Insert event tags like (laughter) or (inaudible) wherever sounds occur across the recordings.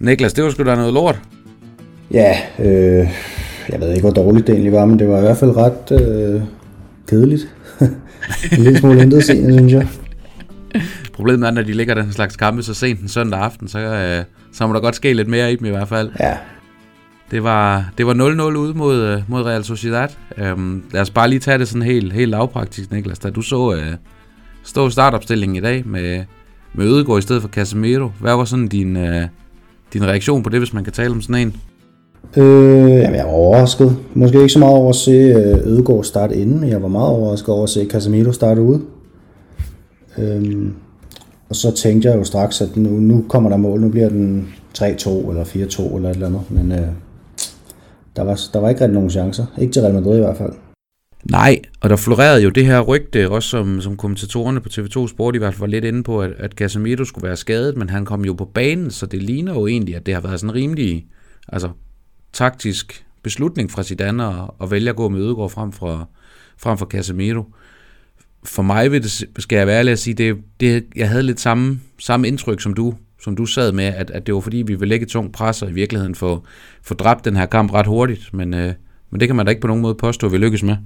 Niklas, det var sgu da noget lort. Ja, øh, jeg ved ikke, hvor dårligt det egentlig var, men det var i hvert fald ret øh, kedeligt. (laughs) en lille smule intet synes jeg. Problemet er, når de ligger den slags kampe så sent en søndag aften, så, øh, så må der godt ske lidt mere i dem i hvert fald. Ja. Det var, det var 0-0 ude mod, øh, mod Real Sociedad. Øhm, lad os bare lige tage det sådan helt, helt lavpraktisk, Niklas. Da du så øh, stå startopstillingen i dag med, med Ødegård i stedet for Casemiro, hvad var sådan din, øh, din reaktion på det, hvis man kan tale om sådan en? Øh, jamen, jeg var overrasket. Måske ikke så meget over at se øh, Ødegård starte inden, men jeg var meget overrasket over at se Casemiro starte ude. Øhm, og så tænkte jeg jo straks, at nu, nu kommer der mål. Nu bliver den 3-2 eller 4-2 eller et eller andet. Men øh, der, var, der var ikke rigtig nogen chancer. Ikke til Real Madrid i hvert fald. Nej, og der florerede jo det her rygte, også som, som kommentatorerne på TV2 Sport i hvert fald var lidt inde på, at, at Casemiro skulle være skadet, men han kom jo på banen, så det ligner jo egentlig, at det har været sådan en rimelig altså, taktisk beslutning fra Zidane at, at vælge at gå med Ødegaard frem for, frem for Casemiro. For mig vil det, skal jeg være ærlig at sige, det, det, jeg havde lidt samme, samme indtryk som du, som du sad med, at, at det var fordi, vi ville lægge tungt pres og i virkeligheden få, få dræbt den her kamp ret hurtigt, men, øh, men det kan man da ikke på nogen måde påstå, at vi lykkes med.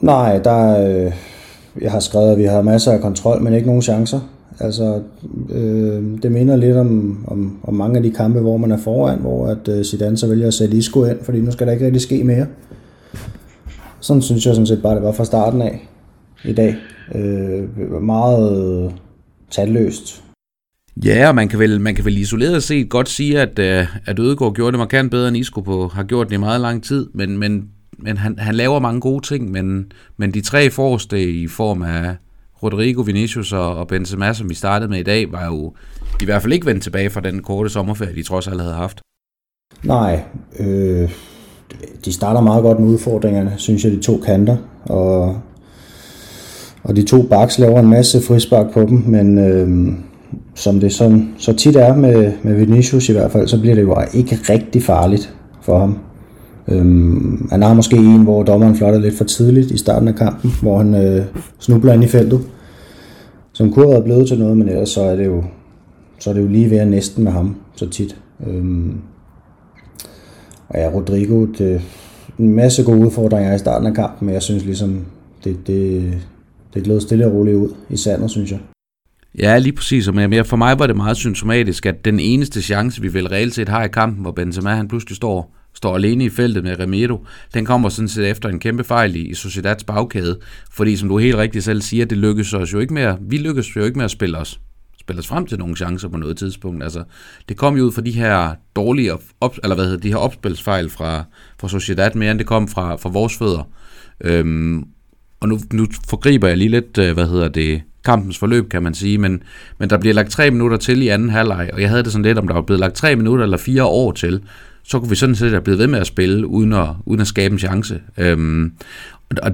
Nej, der øh, jeg har skrevet, at vi har masser af kontrol, men ikke nogen chancer. Altså, øh, det minder lidt om, om, om mange af de kampe, hvor man er foran, hvor at øh, Zidane så vælger at sætte Isco ind, fordi nu skal der ikke rigtig ske mere. Sådan synes jeg sådan set bare, det var fra starten af i dag. Øh, meget tandløst Ja, og man kan vel, man kan vel isoleret set godt sige, at, øh, at Ødegaard gjorde det markant bedre, end Isco på, har gjort det i meget lang tid, men, men men han, han laver mange gode ting, men, men de tre forreste i form af Rodrigo, Vinicius og, og Benzema, som vi startede med i dag, var jo i hvert fald ikke vendt tilbage fra den korte sommerferie, de trods alt havde haft. Nej, øh, de starter meget godt med udfordringerne, synes jeg, de to kanter, og, og de to baks laver en masse frispark på dem, men øh, som det sådan, så tit er med, med Vinicius i hvert fald, så bliver det jo ikke rigtig farligt for ham. Øhm, han har måske en, hvor dommeren flotter lidt for tidligt i starten af kampen, hvor han øh, snubler ind i feltet, som kunne have blevet til noget, men ellers så er det jo, så er det jo lige ved at næsten med ham så tit. Øhm, og ja, Rodrigo, det, en masse gode udfordringer i starten af kampen, men jeg synes ligesom, det, det, det gled stille og roligt ud i sandet, synes jeg. Ja, lige præcis. Men for mig var det meget symptomatisk, at den eneste chance, vi vel reelt set har i kampen, hvor Benzema han pludselig står står alene i feltet med Remiro, den kommer sådan set efter en kæmpe fejl i, i Sociedads bagkæde, fordi som du helt rigtigt selv siger, det lykkes os jo ikke med, vi lykkes jo ikke med at spille os, spille os frem til nogle chancer på noget tidspunkt. Altså, det kom jo ud fra de her dårlige, op, eller hvad hedder, de her opspilsfejl fra, fra Sociedad, mere end det kom fra, fra vores fødder. Øhm, og nu, nu forgriber jeg lige lidt, øh, hvad hedder det, kampens forløb, kan man sige, men, men der bliver lagt tre minutter til i anden halvleg, og jeg havde det sådan lidt, om der var blevet lagt tre minutter eller fire år til, så kunne vi sådan set have blevet ved med at spille, uden at, uden at skabe en chance. Øhm, og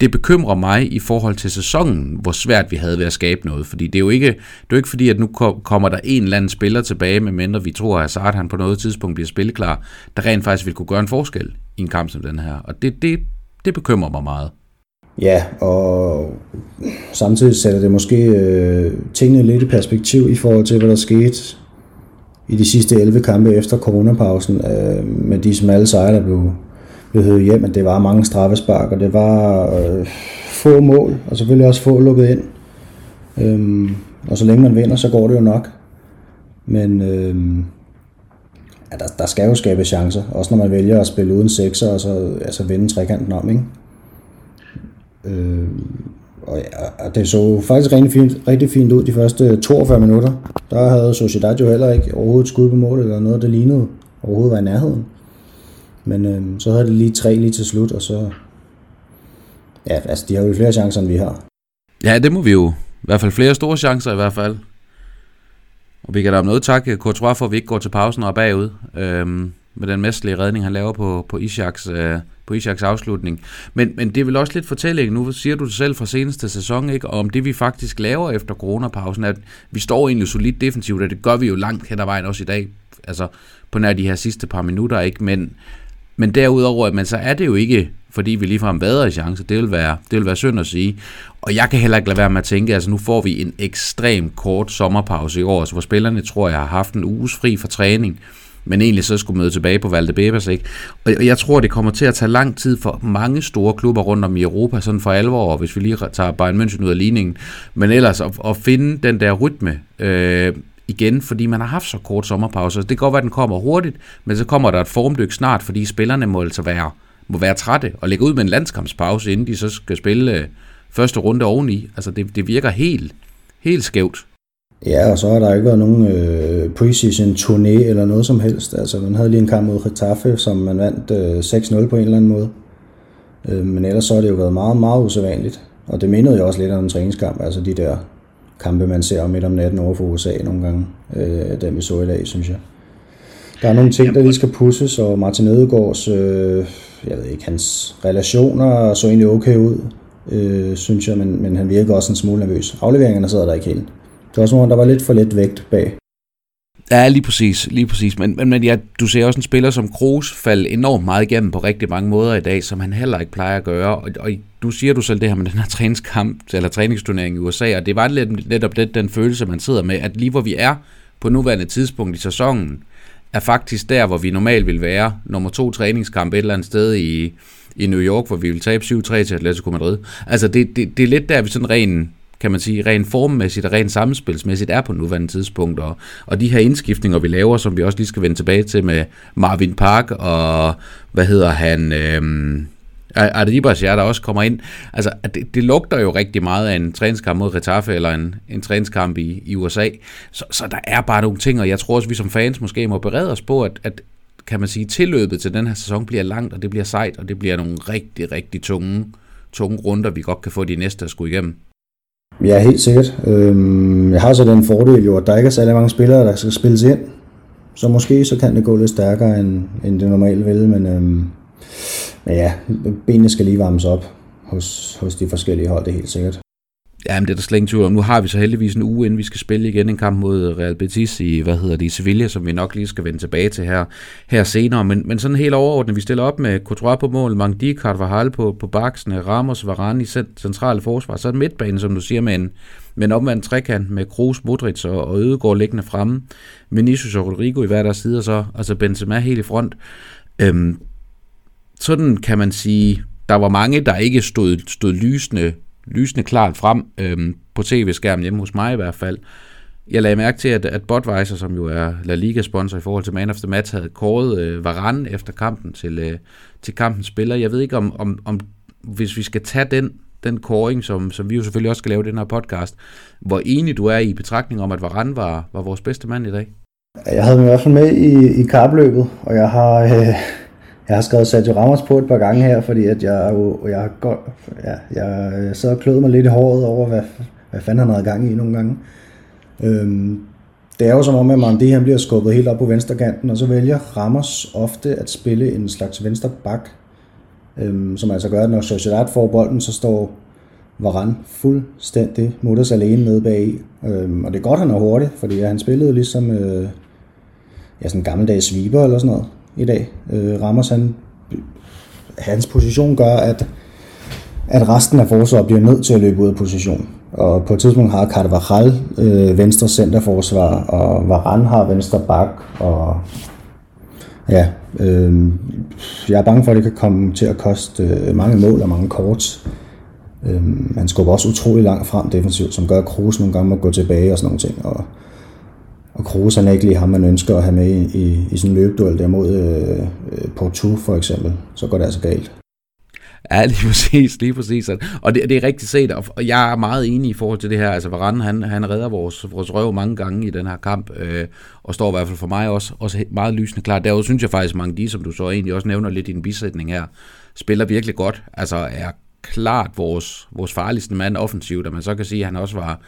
det bekymrer mig i forhold til sæsonen, hvor svært vi havde ved at skabe noget. Fordi det er jo ikke, det er jo ikke fordi, at nu kommer der en eller anden spiller tilbage, medmindre vi tror, at Hazard han på noget tidspunkt bliver spilleklar, der rent faktisk vil kunne gøre en forskel i en kamp som den her. Og det, det, det bekymrer mig meget. Ja, og samtidig sætter det måske øh, tingene lidt i perspektiv i forhold til, hvad der skete i de sidste 11 kampe efter coronapausen, øh, med de smalle sejre, der blev, blev høvet hjem, at det var mange straffespark, og det var øh, få mål, og selvfølgelig også få lukket ind. Øh, og så længe man vinder, så går det jo nok. Men øh, ja, der, der skal jo skabe chancer, også når man vælger at spille uden sekser, og så altså vende trekanten om, ikke? Øh, og, ja, og det så faktisk rigtig fint, rigtig fint ud de første 42 minutter. Der havde Sociedad jo heller ikke overhovedet skud på mål, eller noget, der lignede overhovedet var i nærheden. Men øh, så havde det lige tre lige til slut, og så... Ja, altså, de har jo flere chancer, end vi har. Ja, det må vi jo. I hvert fald flere store chancer i hvert fald. Og vi kan da om noget takke Courtois for, at vi ikke går til pausen og er bagud. Øh, med den mestlige redning, han laver på, på Ishaks, øh, på Ishaks afslutning. Men, men det vil også lidt fortælling, nu siger du det selv fra seneste sæson, ikke? Om det vi faktisk laver efter coronapausen, at vi står egentlig solidt defensivt, og det gør vi jo langt hen ad vejen også i dag, altså på nær de her sidste par minutter, ikke? Men, men derudover, men så er det jo ikke, fordi vi ligefrem vader i chance. Det vil, være, det vil være synd at sige. Og jeg kan heller ikke lade være med at tænke, altså nu får vi en ekstrem kort sommerpause i år, altså, hvor spillerne tror jeg har haft en uges fri fra træning men egentlig så skulle møde tilbage på Valdebebas, ikke? Og jeg tror, det kommer til at tage lang tid for mange store klubber rundt om i Europa, sådan for alvor, hvis vi lige tager Bayern München ud af ligningen, men ellers at, at finde den der rytme, øh, igen, fordi man har haft så kort sommerpause. Det kan godt være, at den kommer hurtigt, men så kommer der et formdyk snart, fordi spillerne må altså være, må være trætte og lægge ud med en landskampspause, inden de så skal spille øh, første runde oveni. Altså det, det virker helt, helt skævt. Ja, og så har der ikke været nogen øh, preseason turné eller noget som helst. Altså, man havde lige en kamp mod Getafe, som man vandt øh, 6-0 på en eller anden måde. Øh, men ellers så har det jo været meget, meget usædvanligt. Og det mindede jo også lidt om en træningskamp, altså de der kampe, man ser midt om natten over for USA nogle gange, øh, den vi så i dag, synes jeg. Der er nogle ting, der lige skal pusses, og Martin Ødegaards, øh, jeg ved ikke, hans relationer så egentlig okay ud, øh, synes jeg, men, men han virker også en smule nervøs. Afleveringerne sidder der ikke helt. Det var som om, der var lidt for let vægt bag. Ja, lige præcis, lige præcis. Men, men, men ja, du ser også en spiller som Kroos falde enormt meget igennem på rigtig mange måder i dag, som han heller ikke plejer at gøre. Og, og du siger du selv det her med den her træningskamp, eller træningsturnering i USA, og det var lidt, netop det, den følelse, man sidder med, at lige hvor vi er på nuværende tidspunkt i sæsonen, er faktisk der, hvor vi normalt vil være. Nummer to træningskamp et eller andet sted i, i New York, hvor vi vil tabe 7-3 til Atletico Madrid. Altså det, det, det er lidt der, vi sådan rent kan man sige, rent formmæssigt og rent samspilsmæssigt er på nuværende tidspunkt. Og, og de her indskiftninger, vi laver, som vi også lige skal vende tilbage til med Marvin Park og, hvad hedder han, øhm, Adibas, ja, der også kommer ind. Altså, det, det lugter jo rigtig meget af en træningskamp mod Retaffe, eller en, en træningskamp i, i USA. Så, så der er bare nogle ting, og jeg tror også, vi som fans måske må berede os på, at, at kan man sige, tilløbet til den her sæson bliver langt, og det bliver sejt, og det bliver nogle rigtig, rigtig tunge, tunge runder, vi godt kan få de næste at skulle igennem. Ja, helt sikkert. Øhm, jeg har så den fordel jo, at der ikke er særlig mange spillere, der skal spilles ind. Så måske så kan det gå lidt stærkere, end, end det normalt vil, men, øhm, men ja, benene skal lige varmes op hos, hos de forskellige hold, det er helt sikkert. Jamen, det er der slet ingen tvivl om. Nu har vi så heldigvis en uge, inden vi skal spille igen en kamp mod Real Betis i, hvad hedder det, i Sevilla, som vi nok lige skal vende tilbage til her, her senere. Men, men sådan helt overordnet, vi stiller op med Courtois på mål, Mangdi, Carvajal på, på baksen, Ramos, Varane i centrale forsvar. Så er midtbanen, som du siger, med en, med en omvendt trekant med Kroos, Modric og, og Ødegaard liggende fremme. Vinicius og Rodrigo i hver deres side, og så altså Benzema helt i front. Øhm, sådan kan man sige, der var mange, der ikke stod, stod lysende lysende klart frem øhm, på tv-skærmen hjemme hos mig i hvert fald. Jeg lagde mærke til, at, at Budweiser, som jo er La Liga-sponsor i forhold til Man of the Match, havde kåret øh, Varane efter kampen til, øh, til kampens spiller. Jeg ved ikke, om, om, om hvis vi skal tage den, den kåring, som, som vi jo selvfølgelig også skal lave i den her podcast, hvor enig du er i betragtning om, at Varane var, var vores bedste mand i dag? Jeg havde mig i hvert fald med i, i kapløbet, og jeg har... Øh jeg har skrevet Sergio Ramos på et par gange her, fordi at jeg, jo, jeg, godt, ja, jeg så og kløede mig lidt i håret over, hvad, hvad fanden han havde gang i nogle gange. Øhm, det er jo som om, at Mandi han bliver skubbet helt op på venstre kanten, og så vælger Ramos ofte at spille en slags venstre bak, øhm, som altså gør, at når Sociedad får bolden, så står Varane fuldstændig mutters alene nede bag øhm, Og det er godt, han er hurtig, fordi han spillede ligesom øh, ja, sådan en gammeldags sweeper eller sådan noget i dag. Øh, Ramos, han, hans position gør, at, at resten af forsvaret bliver nødt til at løbe ud af position. Og på et tidspunkt har Carvajal øh, venstre centerforsvar, og Varane har venstre bak, og ja, øh, jeg er bange for, at det kan komme til at koste øh, mange mål og mange kort. Øh, han skubber også utrolig langt frem defensivt, som gør, at Kroos nogle gange må gå tilbage og sådan nogle ting. Og, og Kroos han er ikke lige ham, man ønsker at have med i, i, i sådan en løbeduel der mod øh, øh Porto for eksempel. Så går det altså galt. Ja, (laughs) lige præcis, lige præcis. Og det, det er rigtigt set, og jeg er meget enig i forhold til det her. Altså, Varane, han, han redder vores, vores røv mange gange i den her kamp, øh, og står i hvert fald for mig også, også meget lysende klart. Derudover synes jeg faktisk, mange de, som du så egentlig også nævner lidt i en bisætning her, spiller virkelig godt. Altså, er klart vores, vores farligste mand offensivt, og man så kan sige, at han også var,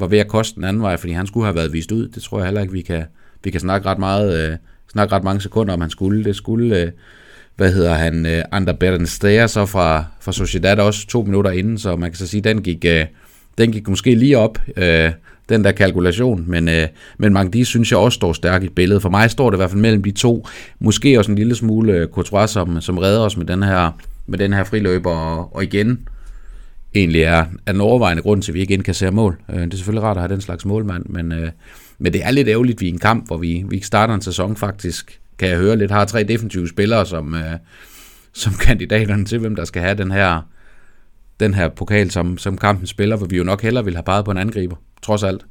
var ved at koste den anden vej, fordi han skulle have været vist ud. Det tror jeg heller ikke, vi kan, vi kan snakke ret meget, øh, snakke ret mange sekunder om, han skulle. Det skulle, øh, hvad hedder han, øh, Ander Bernsteger så fra, fra Sociedad også to minutter inden, så man kan så sige, den gik, øh, den gik måske lige op, øh, den der kalkulation, men, øh, men Magdi synes jeg også står stærkt i billedet. For mig står det i hvert fald mellem de to. Måske også en lille smule øh, Courtois, som, som redder os med den her, med den her friløber, og, og igen egentlig er, er den overvejende grund til, at vi ikke indkasserer mål. Øh, det er selvfølgelig rart at have den slags målmand, men, øh, men det er lidt ærgerligt, at vi er i en kamp, hvor vi, vi ikke starter en sæson faktisk, kan jeg høre lidt, har tre defensive spillere som, øh, som (laughs) kandidaterne til, hvem der skal have den her, den her pokal, som, som kampen spiller, hvor vi jo nok hellere vil have peget på en angriber, trods alt.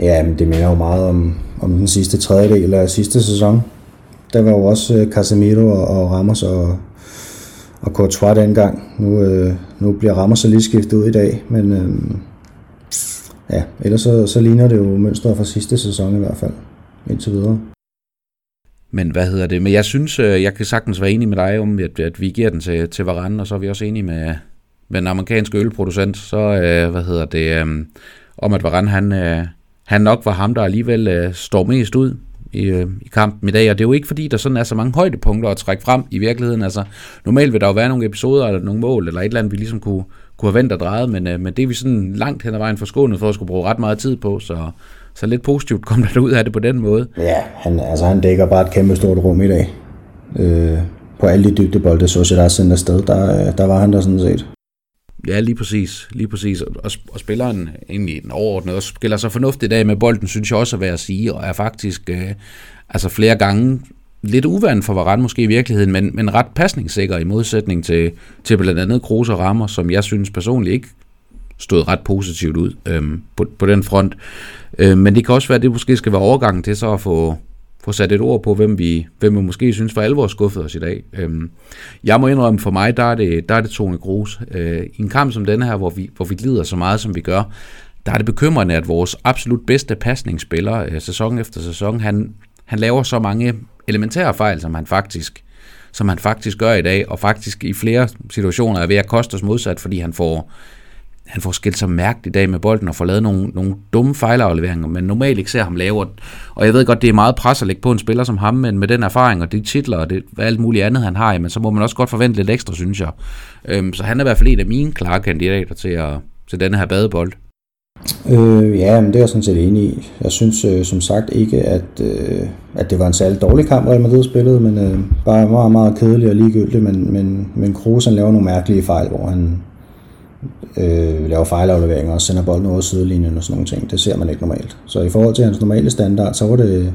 Ja, men det minder jo meget om, om den sidste tredjedel af sidste sæson. Der var jo også øh, Casemiro og Ramos og, og Courtois dengang. Nu, øh, nu bliver Ramos så lige skiftet ud i dag, men øh, ja, ellers så, så ligner det jo mønstret fra sidste sæson i hvert fald, indtil videre. Men hvad hedder det? Men jeg synes, øh, jeg kan sagtens være enig med dig om, at, at vi giver den til, til Varane, og så er vi også enige med, med en amerikansk ølproducent, så øh, hvad hedder det, øh, om at Varane, han, øh, han nok var ham, der alligevel øh, står mest ud i, øh, i kampen i dag, og det er jo ikke fordi, der sådan er så mange højdepunkter at trække frem i virkeligheden. Altså, normalt vil der jo være nogle episoder eller nogle mål, eller et eller andet, vi ligesom kunne, kunne have vendt og drejet, men, øh, men det er vi sådan langt hen ad vejen forskånet for at skulle bruge ret meget tid på, så, så lidt positivt kom der ud af det på den måde. Ja, han, altså, han dækker bare et kæmpe stort rum i dag. Øh, på alle de dybdebolde, så der er sendt afsted, der, øh, der var han der sådan set. Ja, lige præcis. Lige præcis. Og, og spilleren egentlig den overordnede også spiller så fornuftigt af med bolden, synes jeg også er værd at sige, og er faktisk øh, altså flere gange lidt uvandt for Varane måske i virkeligheden, men, men ret pasningssikker i modsætning til, til blandt andet Kroos og Rammer, som jeg synes personligt ikke stod ret positivt ud øhm, på, på den front. Øh, men det kan også være, at det måske skal være overgangen til så at få, få sat et ord på, hvem vi, hvem vi måske synes for alvor skuffet os i dag. Øhm, jeg må indrømme, for mig, der er det, der er det Tone Gros. Øh, I en kamp som denne her, hvor vi, hvor vi glider så meget, som vi gør, der er det bekymrende, at vores absolut bedste pasningsspiller, øh, sæson efter sæson, han, han laver så mange elementære fejl, som han faktisk som han faktisk gør i dag, og faktisk i flere situationer er ved at koste os modsat, fordi han får han får skilt sig mærkt i dag med bolden og får lavet nogle, nogle dumme fejlafleveringer, men normalt ikke ser ham lave. Og jeg ved godt, det er meget pres at lægge på en spiller som ham, men med den erfaring og de titler og det, alt muligt andet, han har, men så må man også godt forvente lidt ekstra, synes jeg. Øhm, så han er i hvert fald en af mine klare kandidater til, at, til denne her badebold. Øh, ja, men det er jeg sådan set enig i. Jeg synes øh, som sagt ikke, at, øh, at det var en særlig dårlig kamp, Real Madrid spillede, men øh, bare meget, meget kedelig og ligegyldig, men, men, men Kroos han laver nogle mærkelige fejl, hvor han, øh, laver fejlafleveringer og sender bolden over sidelinjen og sådan nogle ting. Det ser man ikke normalt. Så i forhold til hans normale standard, så var det,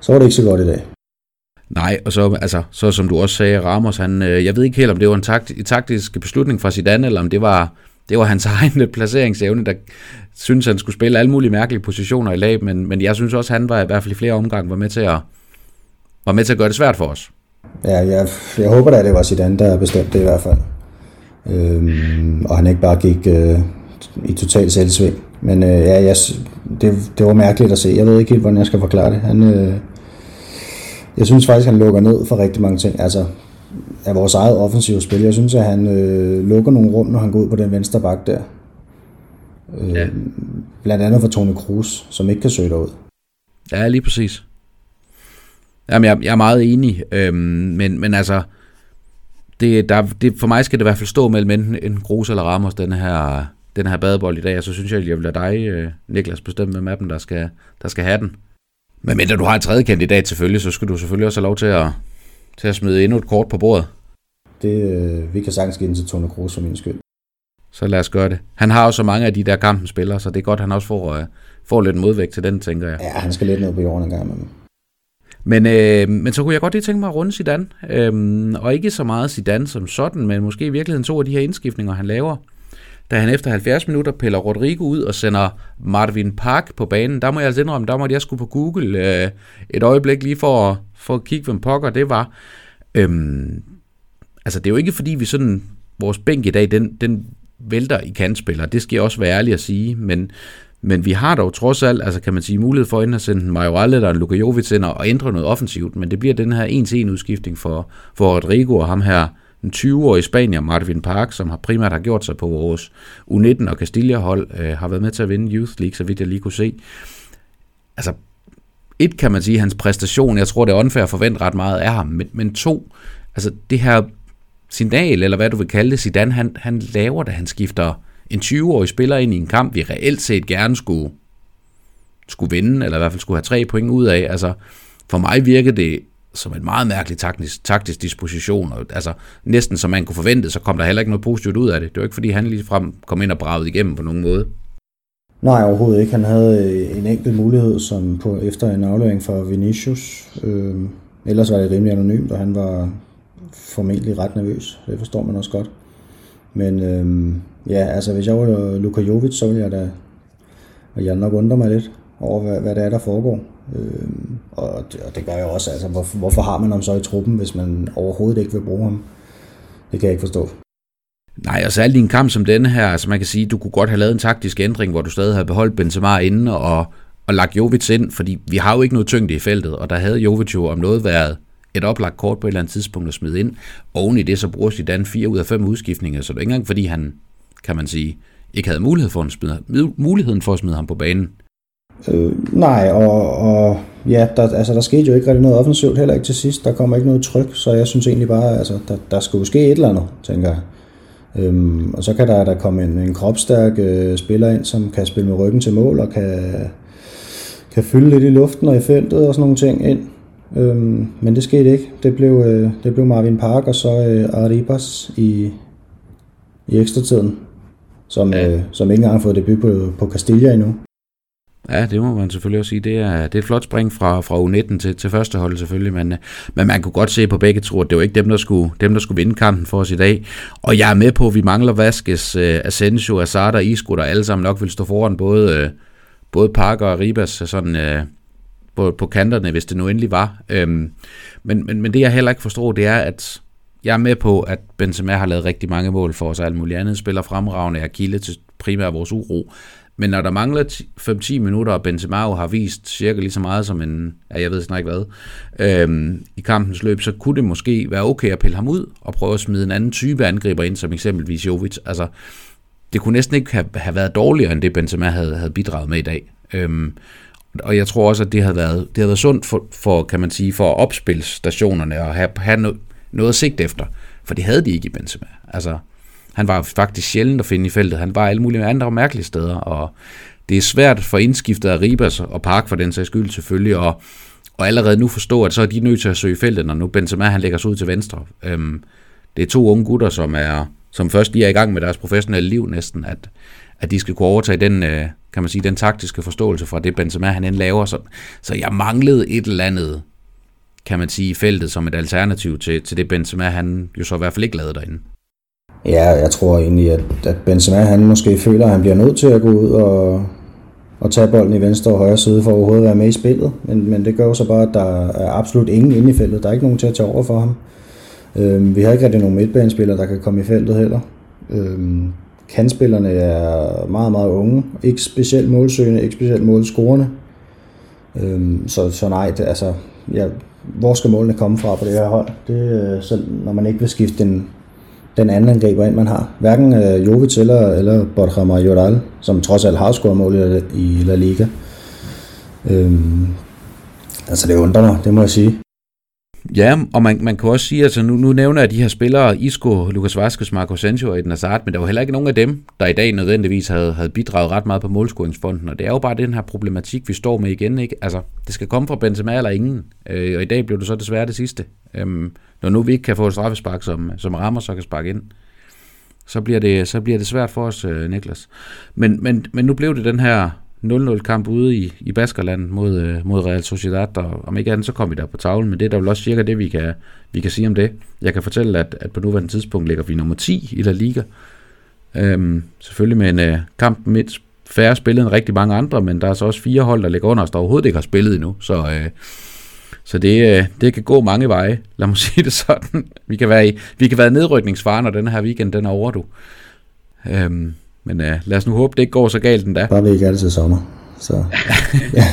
så var det ikke så godt i dag. Nej, og så, altså, så som du også sagde, Ramos, han, øh, jeg ved ikke helt, om det var en, takt, en taktisk beslutning fra Zidane, eller om det var, det var hans (laughs) egen placeringsevne, der synes, han skulle spille alle mulige mærkelige positioner i lag, men, men jeg synes også, han var i hvert fald i flere omgange var med til at, var med til at gøre det svært for os. Ja, jeg, jeg håber da, at det var Zidane, der bestemte det i hvert fald. Øhm, og han ikke bare gik øh, i total selvsving. Men øh, ja, jeg, det, det var mærkeligt at se. Jeg ved ikke helt, hvordan jeg skal forklare det. Han, øh, jeg synes faktisk, han lukker ned for rigtig mange ting. Altså, af vores eget offensive spil. Jeg synes, at han øh, lukker nogle rum, når han går ud på den venstre bak der. Øh, ja. Blandt andet for Tone Kroos, som ikke kan søge derud. Ja, lige præcis. Jamen, jeg, jeg er meget enig. Øhm, men, men altså, det, der, det, for mig skal det i hvert fald stå mellem enten en Grus eller Ramos, den her, den her badebold i dag, og så synes jeg, at jeg vil lade dig, øh, Niklas, bestemme, hvem af dem, der skal, der skal have den. Men mindre du har en tredje kandidat selvfølgelig, så skal du selvfølgelig også have lov til at, til at smide endnu et kort på bordet. Det, øh, vi kan sagtens give den til Tone Kroos for min skyld. Så lad os gøre det. Han har jo så mange af de der kampen spillere, så det er godt, at han også får, uh, får lidt modvægt til den, tænker jeg. Ja, han skal lidt ned på jorden en gang imellem. Men, øh, men så kunne jeg godt lige tænke mig at runde Zidane. Øh, og ikke så meget Zidane som sådan, men måske i virkeligheden to af de her indskiftninger, han laver. Da han efter 70 minutter piller Rodrigo ud og sender Marvin Park på banen, der må jeg altså indrømme, der måtte jeg skulle på Google øh, et øjeblik lige for, at, for at kigge, hvem pokker det var. Øhm, altså det er jo ikke fordi, vi sådan, vores bænk i dag, den, den vælter i kantspillere. Det skal jeg også være ærlig at sige, men men vi har dog trods alt, altså kan man sige, mulighed for at sende en Majorale eller en Luka Jovic ind og ændre noget offensivt, men det bliver den her 1-1 udskiftning for, for Rodrigo og ham her, den 20-årige spanier Marvin Park, som har primært har gjort sig på vores U19 og Castilla-hold, øh, har været med til at vinde Youth League, så vidt jeg lige kunne se. Altså, et kan man sige, hans præstation, jeg tror det er unfair at forvente ret meget af ham, men, men to, altså det her signal, eller hvad du vil kalde det, Zidane, han, han laver, da han skifter en 20-årig spiller ind i en kamp, vi reelt set gerne skulle, skulle vinde, eller i hvert fald skulle have tre point ud af. Altså, for mig virkede det som en meget mærkelig taktisk, taktisk disposition. Og, altså, næsten som man kunne forvente, så kom der heller ikke noget positivt ud af det. Det var ikke, fordi han lige frem kom ind og bragede igennem på nogen måde. Nej, overhovedet ikke. Han havde øh, en enkelt mulighed som på, efter en aflevering fra Vinicius. Øh, ellers var det rimelig anonymt, og han var formentlig ret nervøs. Det forstår man også godt. Men øhm, ja, altså hvis jeg var Luka Jovic, så ville jeg da og jeg nok undre mig lidt over, hvad, hvad det er, der foregår. Øhm, og, det, og det gør jeg også. Altså, hvorfor, hvorfor har man ham så i truppen, hvis man overhovedet ikke vil bruge ham? Det kan jeg ikke forstå. Nej, og særligt i en kamp som denne her, altså man kan sige, du kunne godt have lavet en taktisk ændring, hvor du stadig havde beholdt Benzema inde og, og lagt Jovic ind, fordi vi har jo ikke noget tyngde i feltet, og der havde Jovic jo om noget været et oplagt kort på et eller andet tidspunkt at smide ind. Oven i det, så bruger Zidane fire ud af fem udskiftninger, så det er ikke engang fordi han, kan man sige, ikke havde mulighed for at smide, muligheden for at smide ham på banen. Øh, nej, og, og ja, der, altså, der skete jo ikke rigtig noget offensivt, heller ikke til sidst. Der kommer ikke noget tryk, så jeg synes egentlig bare, altså, der, der skulle ske et eller andet, tænker jeg. Øhm, og så kan der, der komme en, en kropstærk øh, spiller ind, som kan spille med ryggen til mål og kan, kan fylde lidt i luften og i feltet og sådan nogle ting ind. Øhm, men det skete ikke. Det blev, øh, det blev Marvin Park og så øh, Arribas i, i ekstratiden, som, ja. øh, som ikke engang har fået debut på, på Castilla endnu. Ja, det må man selvfølgelig også sige. Det er, det er et flot spring fra, fra U19 til, til første hold selvfølgelig, men, men man kunne godt se på begge to, at det var ikke dem, der skulle, dem, der skulle vinde kampen for os i dag. Og jeg er med på, at vi mangler Vaskes, uh, Asensio, Azar og Isco, der alle sammen nok vil stå foran både, uh, både Parker og Ribas sådan, uh, på, på kanterne, hvis det nu endelig var. Øhm, men, men, men det jeg heller ikke forstår, det er, at jeg er med på, at Benzema har lavet rigtig mange mål for os, og alt muligt andet spiller fremragende er kilde til primært vores uro. Men når der mangler 5-10 minutter, og Benzema har vist cirka lige så meget som en, ja, jeg ved snart ikke hvad, øhm, i kampens løb, så kunne det måske være okay at pille ham ud og prøve at smide en anden type angriber ind, som eksempelvis Jovic. Altså, det kunne næsten ikke have, have været dårligere, end det Benzema havde, havde bidraget med i dag. Øhm, og jeg tror også, at det havde været, det havde været sundt for, for, kan man sige, for opspilsstationerne at have, have no, noget at sigte efter. For det havde de ikke i Benzema. Altså, han var faktisk sjældent at finde i feltet. Han var alle mulige andre mærkelige steder, og det er svært for indskiftet af Ribas og Park for den sags skyld selvfølgelig, og, og allerede nu forstå, at så er de nødt til at søge feltet, når nu Benzema han lægger sig ud til venstre. Øhm, det er to unge gutter, som er som først lige er i gang med deres professionelle liv næsten, at, at de skal kunne overtage den, øh, kan man sige, den taktiske forståelse fra det Benzema han end laver. Så, så jeg manglede et eller andet, kan man sige, i feltet som et alternativ til, til det Benzema han jo så i hvert fald ikke lavede derinde. Ja, jeg tror egentlig, at, at Benzema han måske føler, at han bliver nødt til at gå ud og, og tage bolden i venstre og højre side for at overhovedet at være med i spillet. Men, men det gør jo så bare, at der er absolut ingen inde i feltet. Der er ikke nogen til at tage over for ham. Øhm, vi har ikke rigtig nogen midtbanespillere, der kan komme i feltet heller. Øhm, kandspillerne er meget, meget unge. Ikke specielt målsøgende, ikke specielt målscorende. Øhm, så, så nej, det, altså, ja, hvor skal målene komme fra på det her hold? Det, øh, selv når man ikke vil skifte den den anden angriber ind, man har. Hverken øh, Jovic eller, eller Borja Majoral, som trods alt har scoret mål i, i La Liga. Øhm, altså det undrer mig, det må jeg sige. Ja, og man, man kan også sige, altså nu, nu nævner jeg de her spillere, Isco, Lucas Vazquez, Marco Sancho og Eden Hazard, men der var heller ikke nogen af dem, der i dag nødvendigvis havde, havde bidraget ret meget på målscoringsfonden, og det er jo bare den her problematik, vi står med igen, ikke? Altså, det skal komme fra Benzema eller ingen, øh, og i dag blev det så desværre det sidste. Øhm, når nu vi ikke kan få et straffespark, som, som rammer, så kan sparke ind, så bliver det, så bliver det svært for os, øh, Niklas. Men, men, men nu blev det den her 0-0-kamp ude i, i Baskerland mod, øh, mod Real Sociedad, og om ikke andet, så kom vi der på tavlen, men det er da vel også cirka det, vi kan, vi kan sige om det. Jeg kan fortælle, at, at på nuværende tidspunkt ligger vi nummer 10 i La Liga. Øhm, selvfølgelig med en øh, kamp midt færre spillet end rigtig mange andre, men der er så også fire hold, der ligger under os, der overhovedet ikke har spillet endnu, så... Øh, så det, øh, det kan gå mange veje, lad mig (laughs) sige det sådan. Vi kan være, i, vi kan være nedrykningsfare, når den her weekend den er over, du. Øhm, men uh, lad os nu håbe, det ikke går så galt endda. Bare vi ikke altid sommer. Så, (laughs) ja.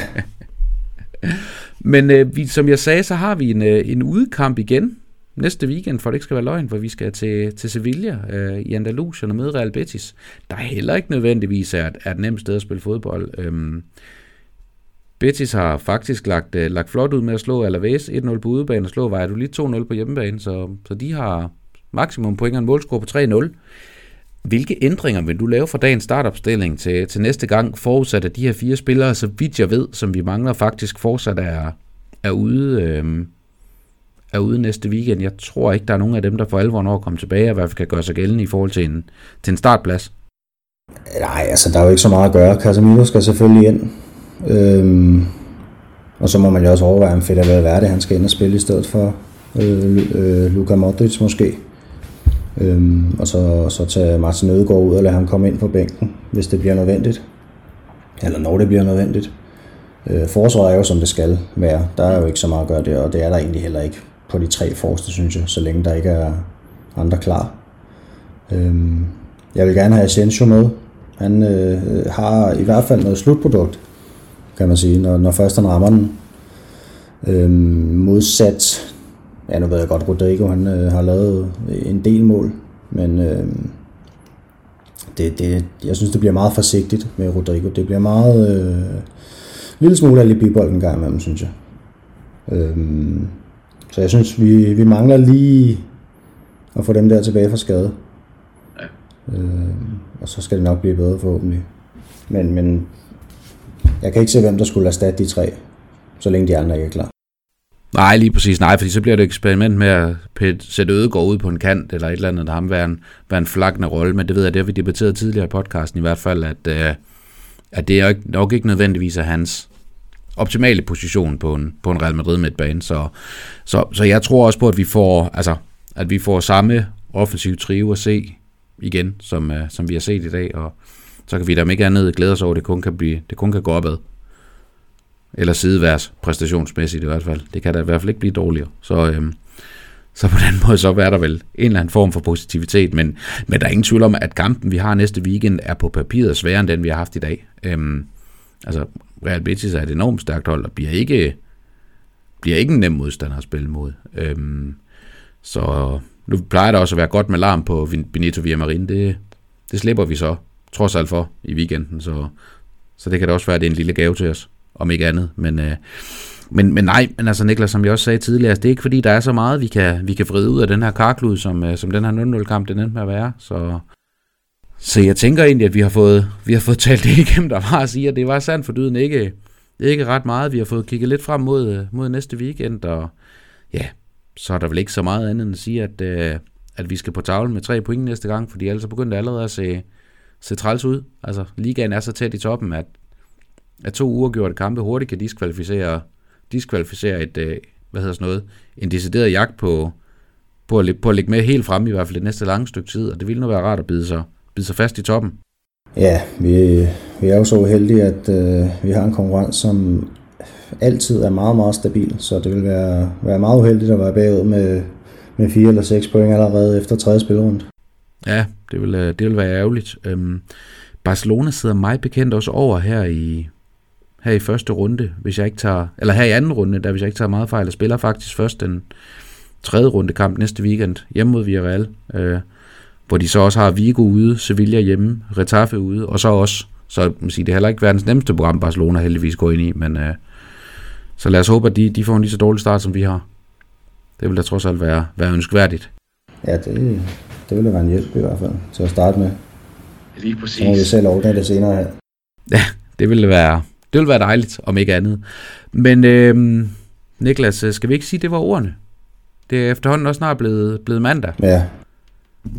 Men uh, vi, som jeg sagde, så har vi en, uh, en udekamp igen næste weekend, for det ikke skal være løgn, hvor vi skal til, til Sevilla uh, i Andalusien og møde Real Betis. Der er heller ikke nødvendigvis er, er et nemt sted at spille fodbold. Um, Betis har faktisk lagt, uh, lagt flot ud med at slå Alaves 1-0 på udebane og slå lige 2-0 på hjemmebane, så, så de har maksimum point og en målscore på 3-0 hvilke ændringer vil du lave for dagens startopstilling til, til næste gang, forudsat at de her fire spillere, så vidt jeg ved, som vi mangler faktisk fortsat er, er ude, øh, er ude næste weekend. Jeg tror ikke, der er nogen af dem, der for alvor når at komme tilbage, og i hvert fald kan gøre sig gældende i forhold til en, til en startplads. Nej, altså der er jo ikke så meget at gøre. Casemiro skal selvfølgelig ind. Øhm, og så må man jo også overveje, om fedt er være det, han skal ind og spille i stedet for øh, øh, Luka Modric måske. Øhm, og så, så tage Martin Ødegaard ud og lade ham komme ind på bænken, hvis det bliver nødvendigt. Eller når det bliver nødvendigt. Øh, forsvaret er jo som det skal være. Der er jo ikke så meget at gøre det, og det er der egentlig heller ikke på de tre forreste, synes jeg, så længe der ikke er andre klar. Øhm, jeg vil gerne have Asensio med. Han øh, har i hvert fald noget slutprodukt, kan man sige, når, når først han rammer den. Øhm, modsat, ja nu ved jeg godt, Rodrigo han øh, har lavet en del mål, men øh, det, det, jeg synes, det bliver meget forsigtigt med Rodrigo. Det bliver meget... Øh, lille smule alibi-bold en gang imellem, synes jeg. Øhm, så jeg synes, vi, vi mangler lige at få dem der tilbage fra skade. Ja. Øhm, og så skal det nok blive bedre forhåbentlig. Men, men jeg kan ikke se, hvem der skulle erstatte de tre, så længe de andre ikke er klar. Nej, lige præcis. Nej, fordi så bliver det et eksperiment med at sætte Ødegård ud på en kant, eller et eller andet, der ham være en, være en flaggende rolle. Men det ved jeg, det har vi debatteret tidligere i podcasten i hvert fald, at, øh, at det er nok ikke nødvendigvis er hans optimale position på en, på en Real Madrid midtbane. Så, så, så jeg tror også på, at vi får, altså, at vi får samme offensiv trio at se igen, som, øh, som vi har set i dag, og så kan vi da ikke andet glæde os over, at det kun kan, blive, det kun kan gå opad. Eller sideværs præstationsmæssigt i hvert fald. Det kan da i hvert fald ikke blive dårligere. Så, øhm, så på den (laughs) måde så er der vel en eller anden form for positivitet, men, men der er ingen tvivl om, at kampen, vi har næste weekend, er på papiret sværere end den, vi har haft i dag. Øhm, altså, Real Betis er et enormt stærkt hold, og bliver ikke, bliver ikke en nem modstander at spille mod. Øhm, så nu plejer det også at være godt med larm på Benito Villamarin. Det, det slipper vi så trods alt for i weekenden, så, så det kan da også være, at det er en lille gave til os, om ikke andet. Men, øh, men, men nej, men altså Niklas, som jeg også sagde tidligere, altså, det er ikke fordi, der er så meget, vi kan, vi kan vride ud af den her karklud, som, øh, som den her 0-0-kamp, den endte med at være. Så, så jeg tænker egentlig, at vi har fået, vi har fået (laughs) talt det igennem, der var at sige, at det var sandt for dyden ikke, ikke ret meget. Vi har fået kigget lidt frem mod, øh, mod næste weekend, og ja, så er der vel ikke så meget andet end at sige, at, øh, at vi skal på tavlen med tre point næste gang, fordi ellers begynder det allerede at se, se træls ud. Altså, ligaen er så tæt i toppen, at, at to uafgjorte kampe hurtigt kan diskvalificere, diskvalificere et, øh, hvad hedder sådan noget, en decideret jagt på, på, at, på at ligge med helt frem i hvert fald det næste lange stykke tid, og det ville nu være rart at bide sig, bide sig fast i toppen. Ja, vi, vi er jo så uheldige, at øh, vi har en konkurrence, som altid er meget, meget stabil, så det vil være, være meget uheldigt at være bagud med, med fire eller seks point allerede efter tredje spilrunde. Ja, det vil, øh, det vil være ærgerligt. Øhm, Barcelona sidder mig bekendt også over her i, her i første runde, hvis jeg ikke tager, eller her i anden runde, der hvis jeg ikke tager meget fejl, og spiller faktisk først den tredje runde kamp næste weekend hjemme mod Villarreal, øh, hvor de så også har Vigo ude, Sevilla hjemme, Retafe ude, og så også, så man siger, det er heller ikke verdens nemmeste program, Barcelona heldigvis går ind i, men øh, så lad os håbe, at de, de får en lige så dårlig start, som vi har. Det vil da trods alt være, være ønskværdigt. Ja, det, det ville være en hjælp i hvert fald til at starte med. Lige præcis. Så må vi selv ordne det senere her. Ja, det ville være, det ville være dejligt, om ikke andet. Men øh, Niklas, skal vi ikke sige, det var ordene? Det er efterhånden også snart blevet, blevet mandag. Ja.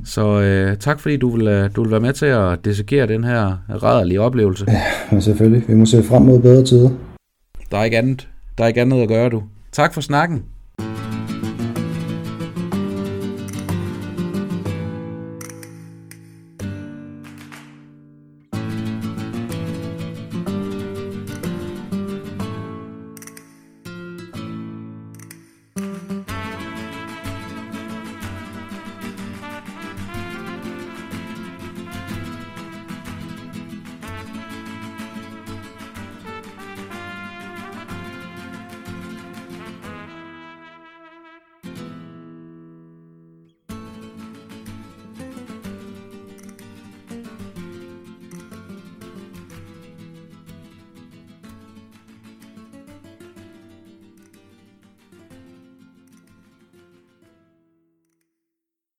Så øh, tak fordi du vil, øh, du vil være med til at dissekere den her rædderlige oplevelse. Ja, men selvfølgelig. Vi må se frem mod bedre tider. Der er ikke andet, der er ikke andet at gøre, du. Tak for snakken.